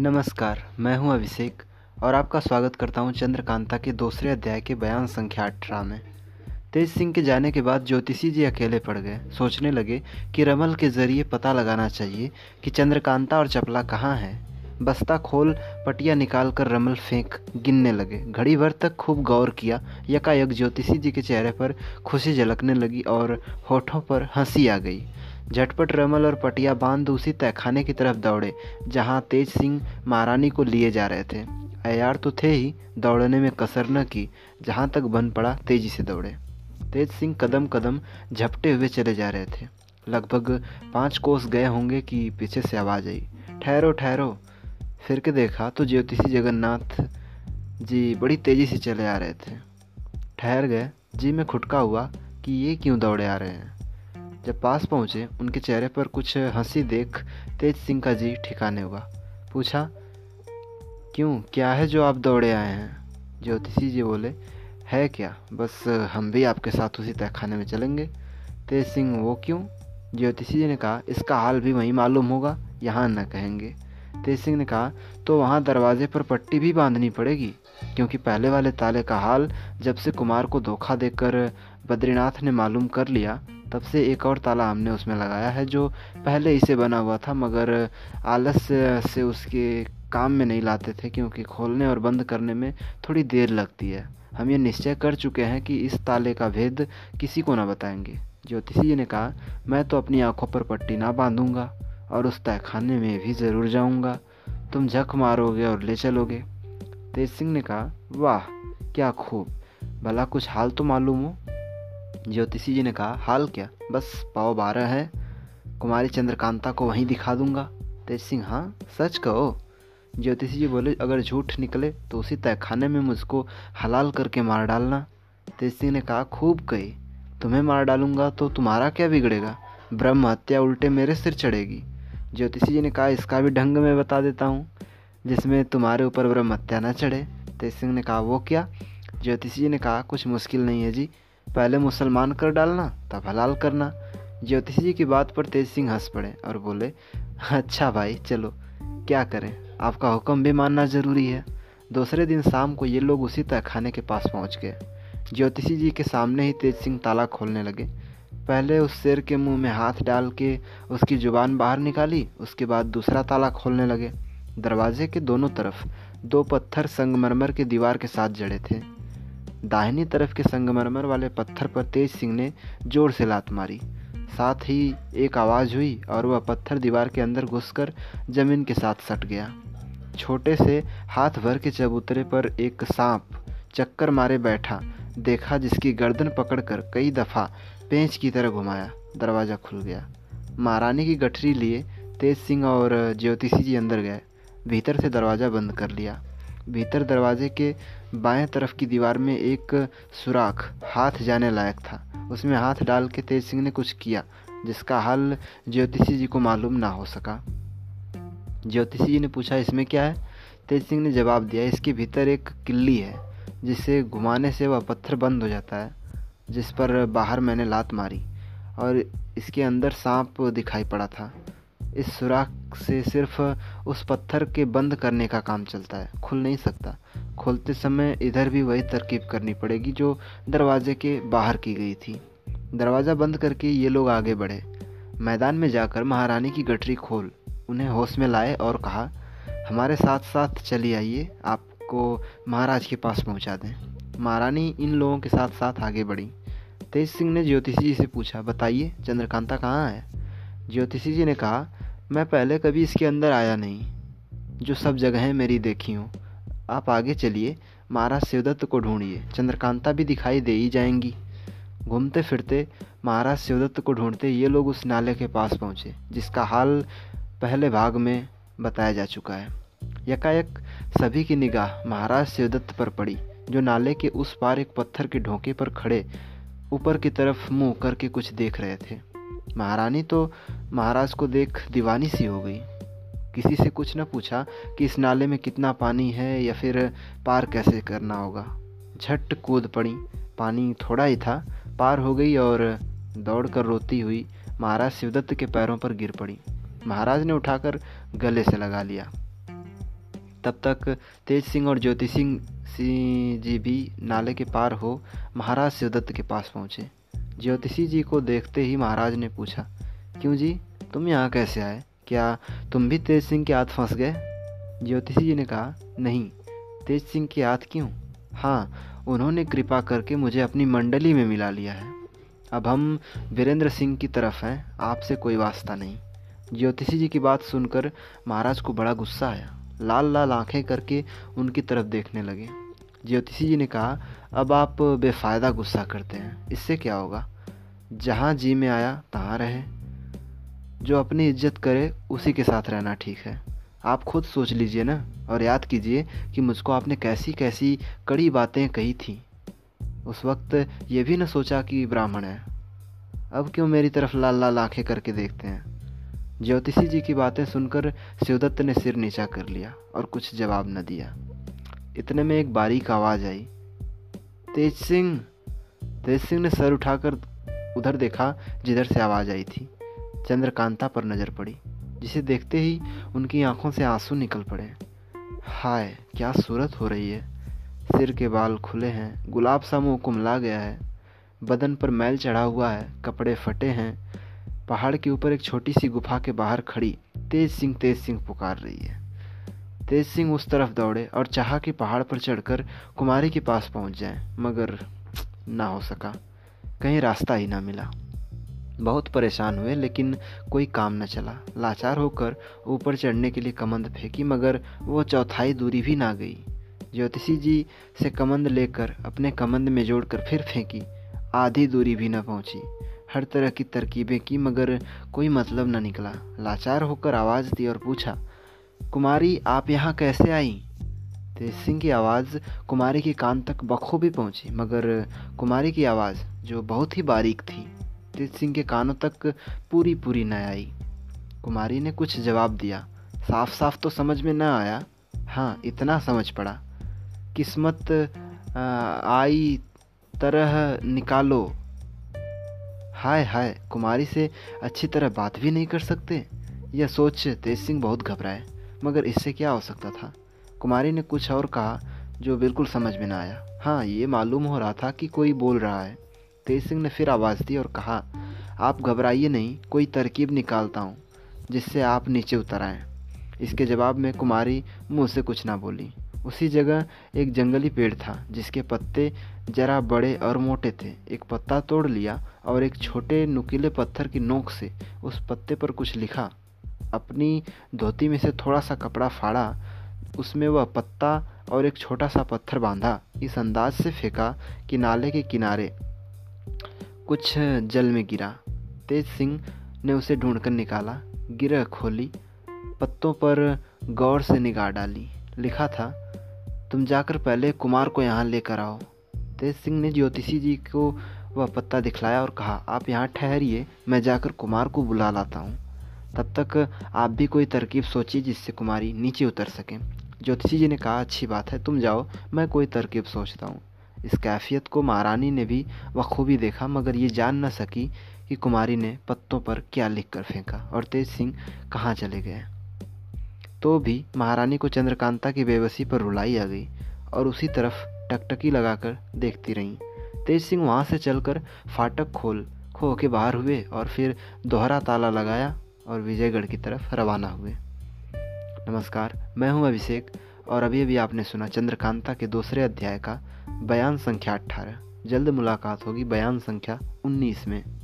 नमस्कार, मैं हूँ अभिषेक और आपका स्वागत करता हूँ चंद्रकांता के दूसरे अध्याय के बयान संख्या अठारह में। तेज सिंह के जाने के बाद ज्योतिषी जी अकेले पड़ गए। सोचने लगे कि रमल के ज़रिए पता लगाना चाहिए कि चंद्रकांता और चपला कहाँ हैं। बस्ता खोल, पटिया निकाल कर रमल फेंक, गिनने लगे। घड़ी भर तक खूब गौर किया। यकायक ज्योतिषी जी के चेहरे पर खुशी झलकने लगी और होठों पर हँसी आ गई। झटपट रमल और पटिया बाँध उसी तहखाने की तरफ़ दौड़े, जहाँ तेज सिंह महारानी को लिए जा रहे थे। अयार तो थे ही दौड़ने में कसर न की, जहाँ तक बन पड़ा तेज़ी से दौड़े। तेज सिंह कदम कदम झपटे हुए चले जा रहे थे। लगभग पाँच कोस गए होंगे कि पीछे से आवाज़ आई, ठहरो ठहरो। फिर के देखा तो ज्योतिषी जगन्नाथ जी बड़ी तेज़ी से चले आ रहे थे। ठहर गए, जी में खुटका हुआ कि ये क्यों दौड़े आ रहे हैं? जब पास पहुँचे, उनके चेहरे पर कुछ हँसी देख तेज सिंह का जी ठिकाने हुआ। पूछा, क्यों? क्या है जो आप दौड़े आए हैं? ज्योतिषी जी बोले, है क्या? बस हम भी आपके साथ उसी तहखाने में चलेंगे। तेज सिंह, वो क्यों? ज्योतिषी जी ने कहा, इसका हाल भी वहीं मालूम होगा, यहाँ न कहेंगे। तेज सिंह ने कहा तो वहाँ दरवाजे पर पट्टी भी बांधनी पड़ेगी? क्योंकि पहले वाले ताले का हाल जब से कुमार को धोखा देकर बद्रीनाथ ने मालूम कर लिया तब से एक और ताला हमने उसमें लगाया है, जो पहले ही से बना हुआ था, मगर आलस्य से उसके काम में नहीं लाते थे, क्योंकि खोलने और बंद करने में थोड़ी देर लगती है। हम ये निश्चय कर चुके हैं कि इस ताले का भेद किसी को ना बताएँगे। ज्योतिषी जी ने कहा, मैं तो अपनी आँखों पर पट्टी ना बांधूँगा और उस तहखाने में भी ज़रूर जाऊँगा। तुम झक मारोगे और ले चलोगे। तेज सिंह ने कहा, वाह, क्या खूब! भला कुछ हाल तो मालूम हो? ज्योतिषी जी ने कहा, हाल क्या? बस पाव बारह है। कुमारी चंद्रकांता को वहीं दिखा दूँगा। तेज सिंह हाँ सच कहो? ज्योतिषी जी बोले, अगर झूठ निकले तो उसी तहखाने में मुझको हलाल करके मार डालना। तेज सिंह ने कहा, खूब कही। तुम्हें मार डालूँगा तो तुम्हारा क्या बिगड़ेगा? ब्रह्म हत्या उल्टे मेरे सिर चढ़ेगी। ज्योतिषी जी ने कहा, इसका भी ढंग में बता देता हूँ, जिसमें तुम्हारे ऊपर ब्रह्म हत्या न चढ़े। तेज सिंह ने कहा, वो क्या? ज्योतिषी जी ने कहा, कुछ मुश्किल नहीं है जी। पहले मुसलमान कर डालना, तब हलाल करना। ज्योतिषी जी की बात पर तेज सिंह हंस पड़े और बोले अच्छा भाई, चलो, क्या करें? आपका हुक्म भी मानना ज़रूरी है। दूसरे दिन शाम को ये लोग उसी तहखाने के पास पहुँच गए। ज्योतिषी जी के सामने ही तेज सिंह ताला खोलने लगे। पहले उस शेर के मुँह में हाथ डाल के उसकी ज़ुबान बाहर निकाली, उसके बाद दूसरा ताला खोलने लगे। दरवाजे के दोनों तरफ़ दो पत्थर संगमरमर के दीवार के साथ जड़े थे। दाहिनी तरफ़ के संगमरमर वाले पत्थर पर तेज सिंह ने ज़ोर से लात मारी। साथ ही एक आवाज़ हुई और वह पत्थर दीवार के अंदर घुसकर ज़मीन के साथ सट गया। छोटे से हाथ भर के चबूतरे पर एक सांप चक्कर मारे बैठा, देखा जिसकी गर्दन पकड़कर कई दफ़ा पेंच की तरह घुमाया। दरवाज़ा खुल गया। महारानी की गठरी लिए तेज सिंह और ज्योतिषी जी अंदर गए। भीतर से दरवाज़ा बंद कर लिया। भीतर दरवाजे के बाएँ तरफ़ की दीवार में एक सुराख हाथ जाने लायक था। उसमें हाथ डाल के तेज सिंह ने कुछ किया, जिसका हल ज्योतिषी जी को मालूम ना हो सका। ज्योतिषी जी ने पूछा, इसमें क्या है? तेज सिंह ने जवाब दिया, इसके भीतर एक किल्ली है, जिसे घुमाने से वह पत्थर बंद हो जाता है, जिस पर बाहर मैंने लात मारी और इसके अंदर सांप दिखाई पड़ा था। इस सुराख से सिर्फ़ उस पत्थर के बंद करने का काम चलता है। खुल नहीं सकता। खोलते समय इधर भी वही तरकीब करनी पड़ेगी जो दरवाजे के बाहर की गई थी। दरवाज़ा बंद करके ये लोग आगे बढ़े। मैदान में जाकर महारानी की गठरी खोल। उन्हें होश में लाए और कहा, हमारे साथ साथ चली आइए। आपको महाराज के पास पहुँचा दें। महारानी इन लोगों के साथ साथ आगे बढ़ी। तेज सिंह ने ज्योतिषी जी से पूछा, बताइए, चंद्रकांता कहाँ है? ज्योतिषी जी ने कहा मैं पहले कभी इसके अंदर आया नहीं। जो सब जगहें मेरी देखी हूँ। आप आगे चलिए, महाराज शिवदत्त को ढूंढिए। चंद्रकांता भी दिखाई दे ही जाएँगी। घूमते फिरते महाराज शिवदत्त को ढूंढते ये लोग उस नाले के पास पहुँचे, जिसका हाल पहले भाग में बताया जा चुका है। यकायक सभी की निगाह महाराज शिवदत्त पर पड़ी, जो नाले के उस पार एक पत्थर के ढोंके पर खड़े ऊपर की तरफ़ मुँह करके कुछ देख रहे थे। महारानी तो महाराज को देख दीवानी सी हो गई। किसी से कुछ न पूछा कि इस नाले में कितना पानी है या फिर पार कैसे करना होगा। झट कूद पड़ी। पानी थोड़ा ही था। पार हो गई और दौड़ कर रोती हुई महाराज शिवदत्त के पैरों पर गिर पड़ी। महाराज ने उठाकर गले से लगा लिया। तब तक तेज सिंह और ज्योति सिंह जी भी नाले के पार हो महाराज शिवदत्त के पास पहुँचे। ज्योतिषी जी को देखते ही महाराज ने पूछा, क्यों जी? तुम यहाँ कैसे आए? क्या तुम भी तेज सिंह के हाथ फंस गए? ज्योतिषी जी ने कहा, नहीं, तेज सिंह के हाथ क्यों? हाँ उन्होंने कृपा करके मुझे अपनी मंडली में मिला लिया है। अब हम वीरेंद्र सिंह की तरफ़ हैं, आपसे कोई वास्ता नहीं। ज्योतिषी जी की बात सुनकर महाराज को बड़ा गुस्सा आया। लाल लाल आँखें करके उनकी तरफ़ देखने लगे। ज्योतिषी जी ने कहा, अब आप बेफ़ायदा गुस्सा करते हैं। इससे क्या होगा? जहाँ जी में आया, तहाँ रहे। जो अपनी इज़्ज़त करे, उसी के साथ रहना ठीक है। आप खुद सोच लीजिए ना, और याद कीजिए कि मुझको आपने कैसी कैसी कड़ी बातें कही थी। उस वक्त ये भी न सोचा कि ब्राह्मण है। अब क्यों मेरी तरफ़ लाल लाल आँखें करके देखते हैं? ज्योतिषी जी की बातें सुनकर शिवदत्त ने सिर नीचा कर लिया और कुछ जवाब न दिया। इतने में एक बारीक आवाज़ आई। तेज सिंह तेज सिंह ने सर उठाकर उधर देखा, जिधर से आवाज़ आई थी। चंद्रकांता पर नज़र पड़ी, जिसे देखते ही उनकी आँखों से आँसू निकल पड़े। हाय, क्या सूरत हो रही है। सिर के बाल खुले हैं, गुलाब सा मुँह कुमला गया है। बदन पर मैल चढ़ा हुआ है, कपड़े फटे हैं। पहाड़ के ऊपर एक छोटी सी गुफा के बाहर खड़ी तेज सिंह तेज सिंह पुकार रही है। तेज सिंह उस तरफ़ दौड़े और चाहा कि पहाड़ पर चढ़कर कुमारी के पास पहुँच जाए, मगर ना हो सका। कहीं रास्ता ही ना मिला। बहुत परेशान हुए, लेकिन कोई काम न चला। लाचार होकर ऊपर चढ़ने के लिए कमंद फेंकी, मगर वो चौथाई दूरी भी ना गई। ज्योतिषी जी से कमंद लेकर अपने कमंद में जोड़कर फिर फेंकी। आधी दूरी भी न पहुँची। हर तरह की तरकीबें की, मगर कोई मतलब न निकला। लाचार होकर आवाज़ दी और पूछा कुमारी, आप यहाँ कैसे आई? तेज सिंह की आवाज़ कुमारी के कान तक बखूबी पहुँची, मगर कुमारी की आवाज़, जो बहुत ही बारीक थी, तेज सिंह के कानों तक पूरी पूरी न आई। कुमारी ने कुछ जवाब दिया। साफ़ साफ़ तो समझ में न आया। हाँ इतना समझ पड़ा। किस्मत आई तरह निकालो। हाय हाय, कुमारी से अच्छी तरह बात भी नहीं कर सकते? यह सोच तेज सिंह बहुत घबराए। मगर इससे क्या हो सकता था? कुमारी ने कुछ और कहा, जो बिल्कुल समझ में ना आया। हाँ ये मालूम हो रहा था कि कोई बोल रहा है। तेज सिंह ने फिर आवाज़ दी और कहा, आप घबराइए नहीं, कोई तरकीब निकालता हूँ, जिससे आप नीचे उतर आएँ। इसके जवाब में कुमारी मुँह से कुछ ना बोली। उसी जगह एक जंगली पेड़ था, जिसके पत्ते जरा बड़े और मोटे थे। एक पत्ता तोड़ लिया और एक छोटे नुकीले पत्थर की नोक से उस पत्ते पर कुछ लिखा अपनी धोती में से थोड़ा सा कपड़ा फाड़ा, उसमें वह पत्ता और एक छोटा सा पत्थर बांधा। इस अंदाज से फेंका कि नाले के किनारे कुछ जल में गिरा। तेज सिंह ने उसे ढूंढकर निकाला, गिरह खोली, पत्तों पर गौर से निगाह डाली। लिखा था, तुम जाकर पहले कुमार को यहाँ लेकर आओ। तेज सिंह ने ज्योतिषी जी को वह पत्ता दिखलाया और कहा, आप यहाँ ठहरिए, मैं जाकर कुमार को बुला लाता हूँ। तब तक आप भी कोई तरकीब सोचिए जिससे कुमारी नीचे उतर सकें। ज्योतिषी जी ने कहा, अच्छी बात है, तुम जाओ, मैं कोई तरकीब सोचता हूँ। इस कैफियत को महारानी ने भी बखूबी देखा, मगर ये जान न सकी कि कुमारी ने पत्तों पर क्या लिख कर फेंका और तेज सिंह कहाँ चले गए। तो भी महारानी को चंद्रकांता की बेबसी पर रुलाई आ गई और उसी तरफ़ टकटकी लगाकर देखती रहीं। तेज सिंह वहाँ से चलकर फाटक खोल, खो के बाहर हुए और फिर दोहरा ताला लगाया और विजयगढ़ की तरफ़ रवाना हुए। नमस्कार, मैं हूँ अभिषेक और अभी अभी आपने सुना चंद्रकांता के दूसरे अध्याय का बयान संख्या अट्ठारह जल्द मुलाकात होगी बयान संख्या उन्नीस में।